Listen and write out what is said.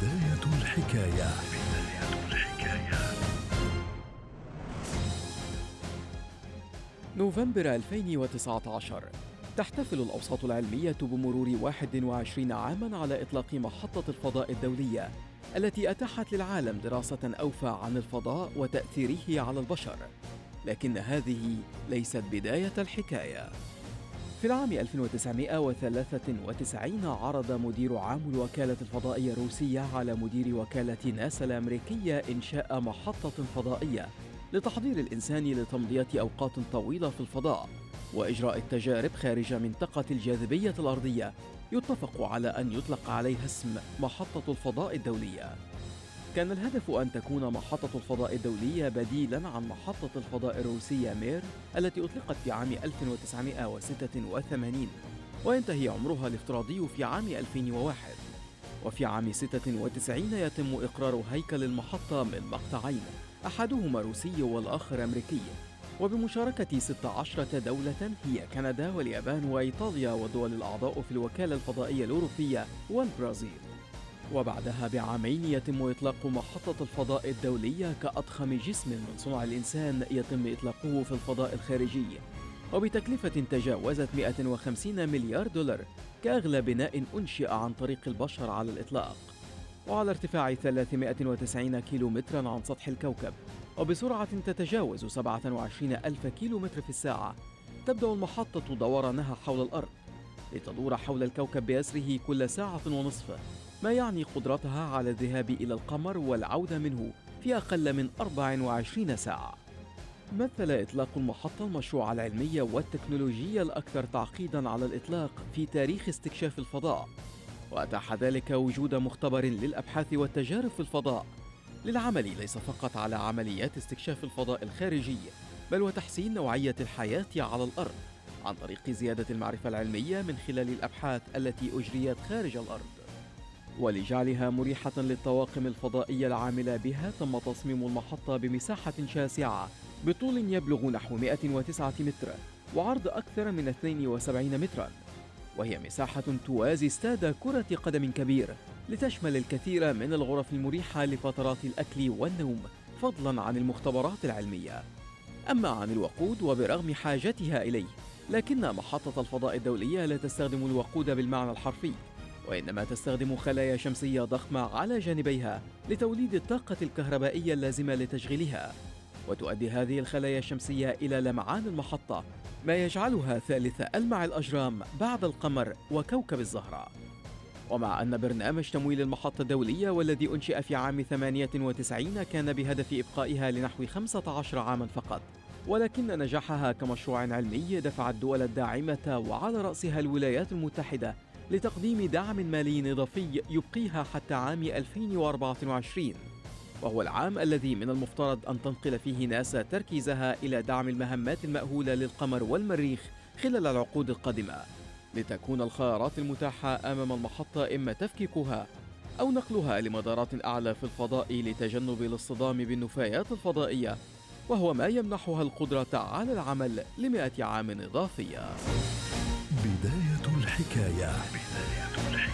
بداية الحكاية. نوفمبر 2019 تحتفل الأوساط العلمية بمرور 21 عاما على إطلاق محطة الفضاء الدولية التي أتاحت للعالم دراسة أوفى عن الفضاء وتأثيره على البشر. لكن هذه ليست بداية الحكاية. في العام 1993 عرض مدير عام الوكالة الفضائية الروسية على مدير وكالة ناسا الأمريكية إنشاء محطة فضائية لتحضير الإنسان لتمضية أوقات طويلة في الفضاء وإجراء التجارب خارج منطقة الجاذبية الأرضية يتفق على أن يطلق عليها اسم محطة الفضاء الدولية. كان الهدف أن تكون محطة الفضاء الدولية بديلاً عن محطة الفضاء الروسية مير التي أطلقت في عام 1986 وينتهي عمرها الافتراضي في عام 2001 وفي عام 96 يتم إقرار هيكل المحطة من مقطعين أحدهما روسي والآخر أمريكي. وبمشاركة 16 دولة هي كندا واليابان وإيطاليا والدول الأعضاء في الوكالة الفضائية الأوروبية والبرازيل. وبعدها بعامين يتم إطلاق محطة الفضاء الدولية كأضخم جسم من صنع الإنسان يتم إطلاقه في الفضاء الخارجي. وبتكلفة تجاوزت 150 مليار دولار كأغلى بناء أنشئ عن طريق البشر على الإطلاق. وعلى ارتفاع 390 كيلومترا عن سطح الكوكب. وبسرعة تتجاوز 27 ألف كيلومتر في الساعة. تبدأ المحطة دورانها حول الأرض. لتدور حول الكوكب بأسره كل ساعة ونصف. ما يعني قدرتها على الذهاب إلى القمر والعودة منه في أقل من 24 ساعة. مثل إطلاق المحطة المشروع العلمي والتكنولوجي الأكثر تعقيدًا على الإطلاق في تاريخ استكشاف الفضاء، وأتاح ذلك وجود مختبر للأبحاث والتجارب في الفضاء للعمل ليس فقط على عمليات استكشاف الفضاء الخارجي، بل وتحسين نوعية الحياة على الأرض عن طريق زيادة المعرفة العلمية من خلال الأبحاث التي أجريت خارج الأرض. ولجعلها مريحة للطواقم الفضائية العاملة بها تم تصميم المحطة بمساحة شاسعة بطول يبلغ نحو 109 متر وعرض أكثر من 72 مترا. وهي مساحة توازي استاد كرة قدم كبير لتشمل الكثير من الغرف المريحة لفترات الأكل والنوم فضلا عن المختبرات العلمية. أما عن الوقود وبرغم حاجتها إليه لكن محطة الفضاء الدولية لا تستخدم الوقود بالمعنى الحرفي. وإنما تستخدم خلايا شمسية ضخمة على جانبيها لتوليد الطاقة الكهربائية اللازمة لتشغيلها. وتؤدي هذه الخلايا الشمسية إلى لمعان المحطة ما يجعلها ثالث ألمع الأجرام بعد القمر وكوكب الزهرة. ومع أن برنامج تمويل المحطة الدولية والذي أنشئ في عام 98 كان بهدف إبقائها لنحو 15 عاما فقط ولكن نجاحها كمشروع علمي دفع الدول الداعمة وعلى رأسها الولايات المتحدة لتقديم دعم مالي إضافي يبقيها حتى عام 2024 وهو العام الذي من المفترض أن تنقل فيه ناسا تركيزها إلى دعم المهمات المأهولة للقمر والمريخ خلال العقود القادمة لتكون الخيارات المتاحة أمام المحطة إما تفكيكها أو نقلها لمدارات أعلى في الفضاء لتجنب الاصطدام بالنفايات الفضائية وهو ما يمنحها القدرة على العمل لمئة عام إضافية بداية الحكاية. بداية الحكاية.